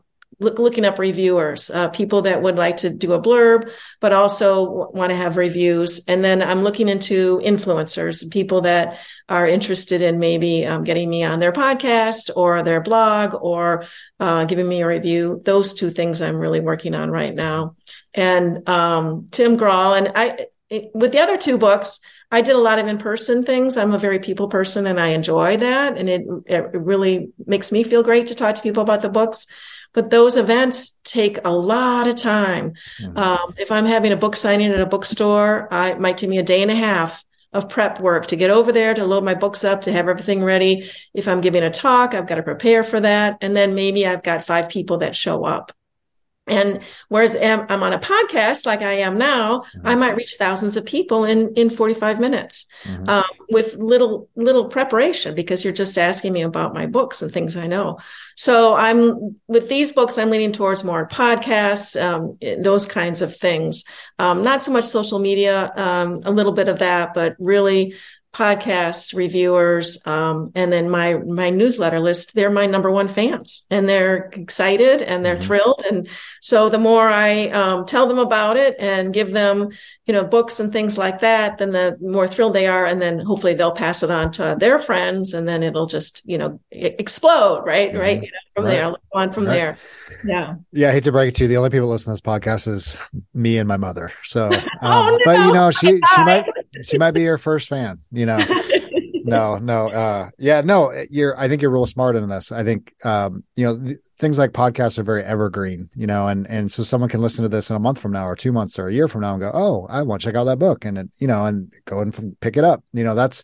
look, looking up reviewers, uh, people that would like to do a blurb, but also w- want to have reviews. And then I'm looking into influencers, people that are interested in maybe um, getting me on their podcast or their blog or uh, giving me a review. Those two things I'm really working on right now. And um, Tim Grahl and I, it, with the other two books, I did a lot of in-person things. I'm a very people person and I enjoy that. And it, it really makes me feel great to talk to people about the books but those events take a lot of time. Mm-hmm. Um, if I'm having a book signing at a bookstore, I, it might take me a day and a half of prep work to get over there, to load my books up, to have everything ready. If I'm giving a talk, I've got to prepare for that. And then maybe I've got five people that show up. And whereas I'm on a podcast like I am now, mm-hmm. I might reach thousands of people in in 45 minutes mm-hmm. um, with little little preparation because you're just asking me about my books and things I know. So I'm with these books, I'm leaning towards more podcasts, um, those kinds of things. Um, not so much social media, um, a little bit of that, but really podcasts, reviewers, um, and then my my newsletter list. They're my number one fans, and they're excited and they're mm-hmm. thrilled. And so the more I um, tell them about it and give them, you know, books and things like that, then the more thrilled they are. And then hopefully they'll pass it on to their friends, and then it'll just you know explode, right, mm-hmm. right, you know, from right. there, on from right. there. Yeah. Yeah. I hate to break it to you. The only people listening to this podcast is me and my mother. So, um, oh, no. but you know, she, she might, she might be your first fan, you know. no, no, uh, yeah, no, you're, I think you're real smart in this. I think, um, you know, th- things like podcasts are very evergreen, you know, and, and so someone can listen to this in a month from now or two months or a year from now and go, Oh, I want to check out that book and, it, you know, and go and pick it up. You know, that's,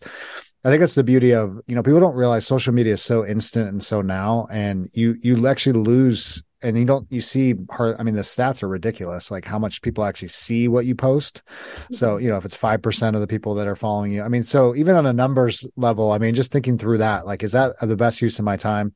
I think that's the beauty of, you know, people don't realize social media is so instant and so now, and you, you actually lose and you don't you see her i mean the stats are ridiculous like how much people actually see what you post. So mm-hmm. you know if it's 5% of the people that are following you i mean so even on a numbers level i mean just thinking through that like is that the best use of my time?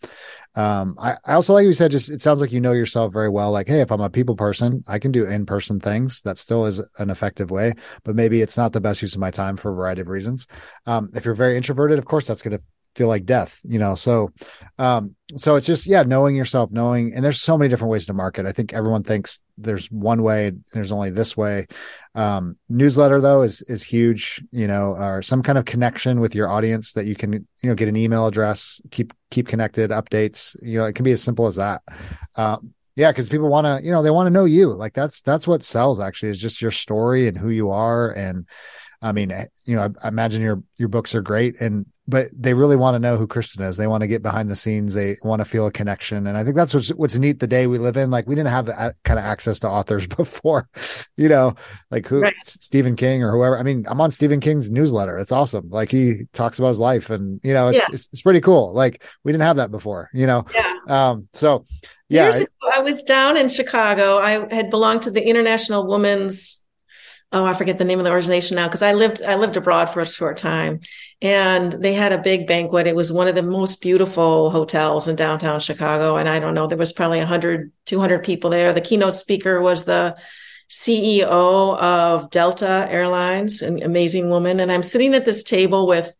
Um i, I also like you said just it sounds like you know yourself very well like hey if i'm a people person i can do in-person things. That still is an effective way but maybe it's not the best use of my time for a variety of reasons. Um if you're very introverted of course that's going to feel like death, you know. So, um, so it's just yeah, knowing yourself, knowing, and there's so many different ways to market. I think everyone thinks there's one way, there's only this way. Um, newsletter though is is huge, you know, or some kind of connection with your audience that you can, you know, get an email address, keep keep connected, updates. You know, it can be as simple as that. Um, yeah, because people want to, you know, they want to know you. Like that's that's what sells. Actually, is just your story and who you are and I mean, you know, I, I, imagine your your books are great, and but they really want to know who Kristin is. They want to get behind the scenes. They want to feel a connection, and I think that's what's what's neat. The day we live in, like we didn't have that kind of access to authors before, you know, like who right. Stephen King or whoever. I mean, I'm on Stephen King's newsletter. It's awesome. Like he talks about his life, and you know, it's yeah. it's, it's, pretty cool. Like we didn't have that before, you know. Yeah. Um. So yeah, I, ago, I was down in Chicago. I had belonged to the International Women's oh i forget the name of the organization now because i lived i lived abroad for a short time. And they had a big banquet. It was one of the most beautiful hotels in downtown chicago and i don't know there was probably 100 200 people there. The keynote speaker was the ceo of delta airlines an amazing woman. And i'm sitting at this table with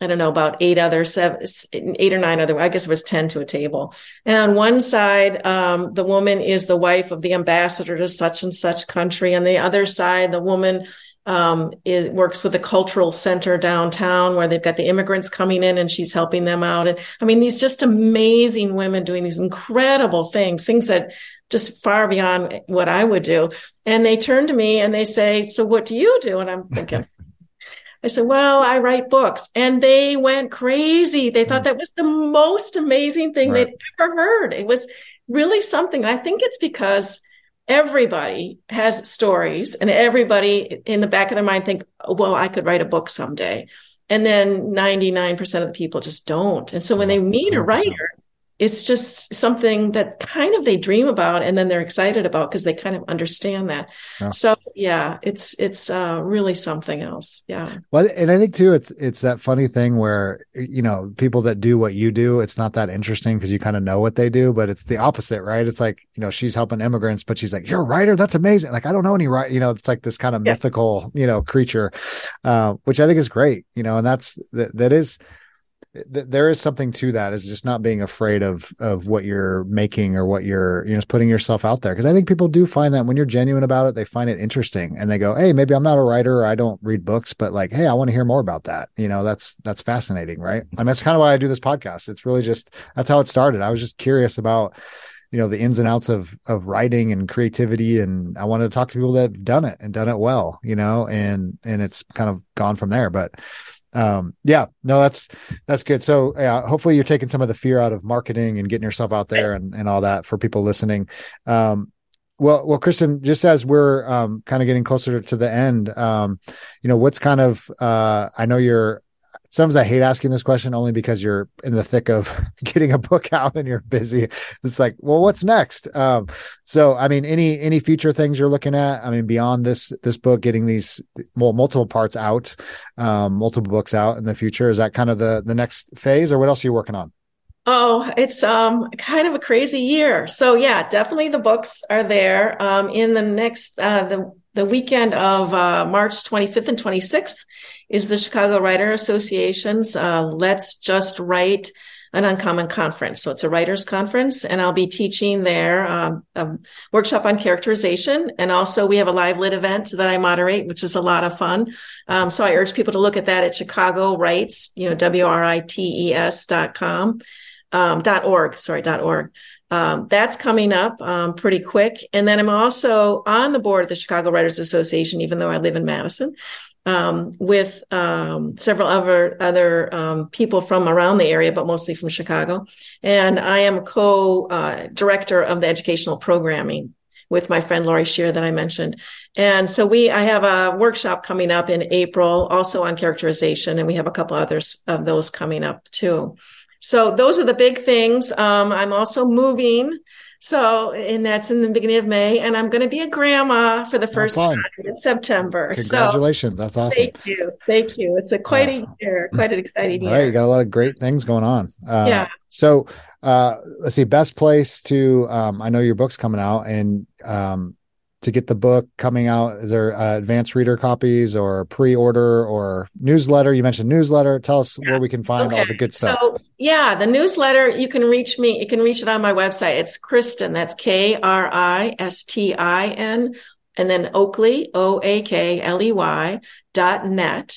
I don't know, about eight other seven, eight or nine other, I guess it was 10 to a table. And on one side, um, the woman is the wife of the ambassador to such and such country. On the other side, the woman um, it works with a cultural center downtown where they've got the immigrants coming in and she's helping them out. And I mean, these just amazing women doing these incredible things, things that just far beyond what I would do. And they turn to me and they say, So what do you do? And I'm thinking, I said, Well, I write books. And they went crazy. They thought mm. that was the most amazing thing right. they'd ever heard. It was really something. I think it's because everybody has stories and everybody in the back of their mind think, well, I could write a book someday. And then 99% of the people just don't. And so when they meet a writer, it's just something that kind of they dream about and then they're excited about because they kind of understand that. Yeah. So yeah, it's it's uh, really something else. Yeah. Well, and I think too, it's it's that funny thing where you know people that do what you do, it's not that interesting because you kind of know what they do, but it's the opposite, right? It's like you know she's helping immigrants, but she's like, "You're a writer, that's amazing." Like I don't know any right, you know, it's like this kind of yeah. mythical, you know, creature, uh, which I think is great, you know, and that's that that is there is something to that is just not being afraid of of what you're making or what you're you know putting yourself out there. Because i think people do find that when you're genuine about it they find it interesting and they go hey maybe i'm not a writer or i don't read books but like hey i want to hear more about that. You know that's that's fascinating right? I mean that's kind of why i do this podcast. It's really just that's how it started. I was just curious about you know the ins and outs of of writing and creativity and i wanted to talk to people that have done it and done it well you know and and it's kind of gone from there. But um yeah no that's that's good. So yeah hopefully you're taking some of the fear out of marketing and getting yourself out there and, and all that for people listening. Um well well kristin just as we're um kind of getting closer to the end um you know what's kind of uh i know you're sometimes I hate asking this question only because you're in the thick of getting a book out and you're busy. It's like, well, what's next? Um, so, I mean, any any future things you're looking at? I mean, beyond this this book, getting these well, multiple parts out, um, multiple books out in the future. Is that kind of the the next phase, or what else are you working on? Oh, it's um kind of a crazy year. So yeah, definitely the books are there. Um, in the next uh, the the weekend of uh, March 25th and 26th is the Chicago Writer Association's uh, Let's Just Write an Uncommon Conference. So it's a writers conference, and I'll be teaching there um, a workshop on characterization. And also, we have a live lit event that I moderate, which is a lot of fun. Um, so I urge people to look at that at Chicago Writes, you know, W R I T E S dot com, um, dot org, sorry, dot org. Um, that's coming up um, pretty quick. And then I'm also on the board of the Chicago Writers Association, even though I live in Madison, um, with um, several other other um, people from around the area, but mostly from Chicago. And I am co-director uh, of the educational programming with my friend Laurie Shear that I mentioned. And so we, I have a workshop coming up in April, also on characterization, and we have a couple others of those coming up too. So those are the big things. Um, I'm also moving. So, and that's in the beginning of May, and I'm going to be a grandma for the first oh, time in September. So congratulations! So, that's awesome. Thank you, thank you. It's a quite uh, a year, quite an exciting year. All right, you got a lot of great things going on. Uh, yeah. So, uh, let's see. Best place to. Um, I know your book's coming out, and um, to get the book coming out? Is there uh, advanced reader copies or pre-order or newsletter? You mentioned newsletter. Tell us where we can find okay. all the good stuff. So yeah, the newsletter, you can reach me. You can reach it on my website. It's Kristin. That's K R I S T I N and then Oakley, O A K L E Y dot net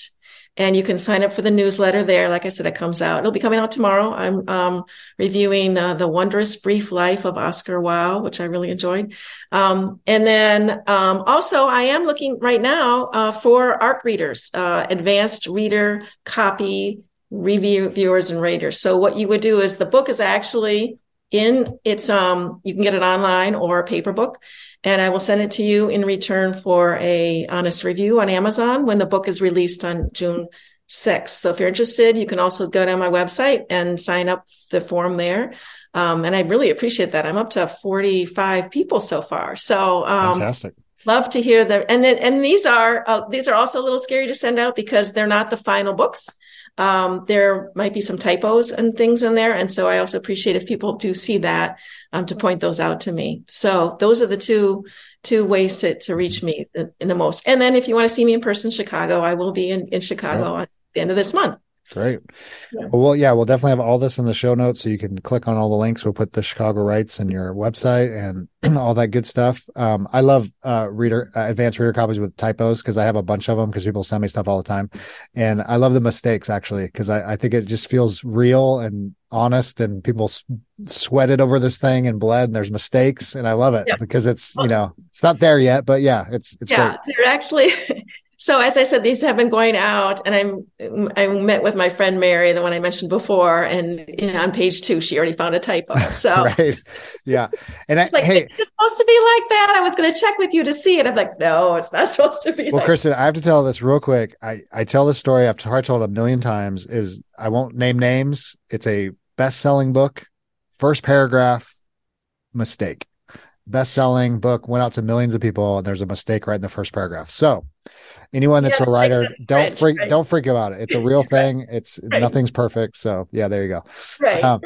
and you can sign up for the newsletter there. Like I said, it comes out. It'll be coming out tomorrow. I'm um, reviewing uh, the wondrous brief life of Oscar Wilde, which I really enjoyed. Um, and then um, also, I am looking right now uh, for ARC readers, uh, advanced reader copy review viewers and raters. So what you would do is the book is actually in it's um you can get it online or a paper book and I will send it to you in return for a honest review on Amazon when the book is released on June 6th. So if you're interested, you can also go to my website and sign up the form there. Um, and I really appreciate that. I'm up to 45 people so far. So um, fantastic. Love to hear them And then, and these are uh, these are also a little scary to send out because they're not the final books. Um, there might be some typos and things in there. And so I also appreciate if people do see that um, to point those out to me. So those are the two two ways to, to reach me in the most. And then if you want to see me in person, Chicago, I will be in, in Chicago at the end of this month. Great. Yeah. Well, yeah, we'll definitely have all this in the show notes so you can click on all the links. We'll put the Chicago Writes in your website and all that good stuff. Um, I love uh, reader uh, advanced reader copies with typos because I have a bunch of them because people send me stuff all the time, and I love the mistakes actually because I, I think it just feels real and honest and people s- sweated over this thing and bled and there's mistakes and I love it yeah. because it's you know it's not there yet but yeah it's it's yeah great. they're actually So as I said, these have been going out, and I'm I met with my friend Mary, the one I mentioned before, and you know, on page two, she already found a typo. So right, yeah, and I, like, hey, is it supposed to be like that? I was going to check with you to see it. I'm like, no, it's not supposed to be. Well, like Kristin, I have to tell this real quick. I I tell this story I've probably told a million times. Is I won't name names. It's a best selling book. First paragraph, mistake. Best selling book went out to millions of people, and there's a mistake right in the first paragraph. So anyone that's yeah, a writer don't freak right. don't freak about it. It's a real thing. it's right. nothing's perfect. So yeah there you go. Right, um,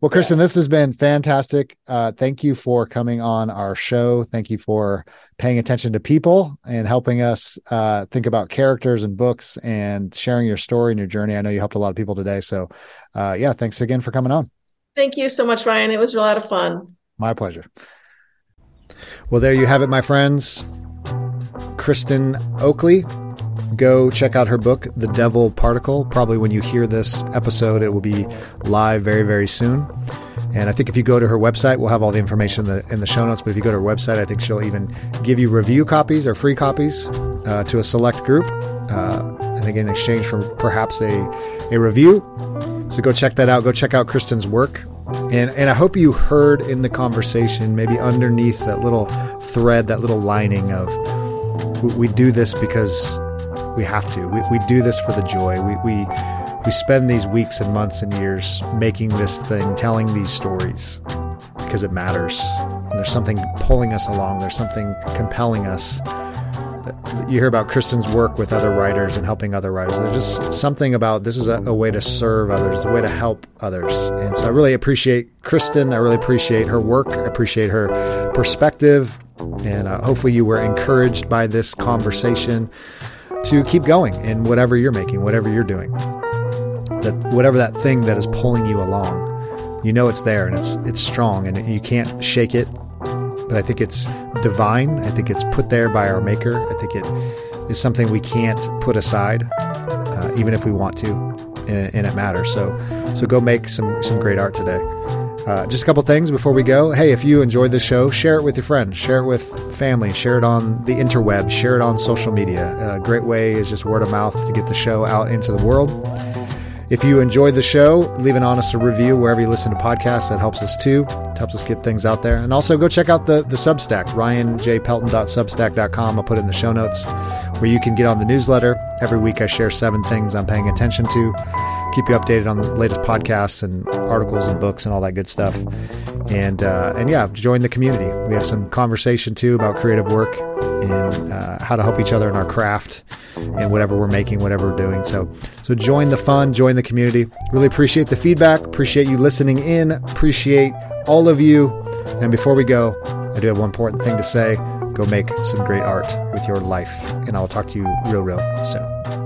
well kristin yeah. this has been fantastic. Uh, thank you for coming on our show. Thank you for paying attention to people and helping us uh, think about characters and books and sharing your story and your journey. I know you helped a lot of people today. So uh, yeah thanks again for coming on. Thank you so much ryan. It was a lot of fun. My pleasure. Well there you have it my friends Kristin Oakley. Go check out her book, The Devil Particle. Probably when you hear this episode, it will be live very, very soon. And I think if you go to her website, we'll have all the information in the, in the show notes. But if you go to her website, I think she'll even give you review copies or free copies uh, to a select group. Uh, I think in exchange for perhaps a, a review. So go check that out. Go check out Kristin's work. And, and I hope you heard in the conversation, maybe underneath that little thread, that little lining of we do this because we have to. We, we do this for the joy. We, we, we spend these weeks and months and years making this thing, telling these stories because it matters. And there's something pulling us along, there's something compelling us. You hear about Kristin's work with other writers and helping other writers. There's just something about this is a, a way to serve others, a way to help others. And so I really appreciate Kristen. I really appreciate her work. I appreciate her perspective. And uh, hopefully, you were encouraged by this conversation to keep going in whatever you're making, whatever you're doing. That whatever that thing that is pulling you along, you know it's there and it's it's strong and you can't shake it. But I think it's divine. I think it's put there by our Maker. I think it is something we can't put aside, uh, even if we want to, and, and it matters. So so go make some some great art today. Uh, just a couple things before we go. Hey, if you enjoyed this show, share it with your friends, share it with family, share it on the interweb, share it on social media. A great way is just word of mouth to get the show out into the world. If you enjoyed the show, leave an honest review wherever you listen to podcasts. That helps us too. It helps us get things out there. And also go check out the, the Substack, ryanjpelton.substack.com. I'll put it in the show notes where you can get on the newsletter. Every week I share seven things I'm paying attention to keep you updated on the latest podcasts and articles and books and all that good stuff. And uh, and yeah, join the community. We have some conversation too about creative work and uh, how to help each other in our craft and whatever we're making, whatever we're doing. So so join the fun, join the community. Really appreciate the feedback. Appreciate you listening in. Appreciate all of you. And before we go, I do have one important thing to say. Go make some great art with your life. And I will talk to you real, real soon.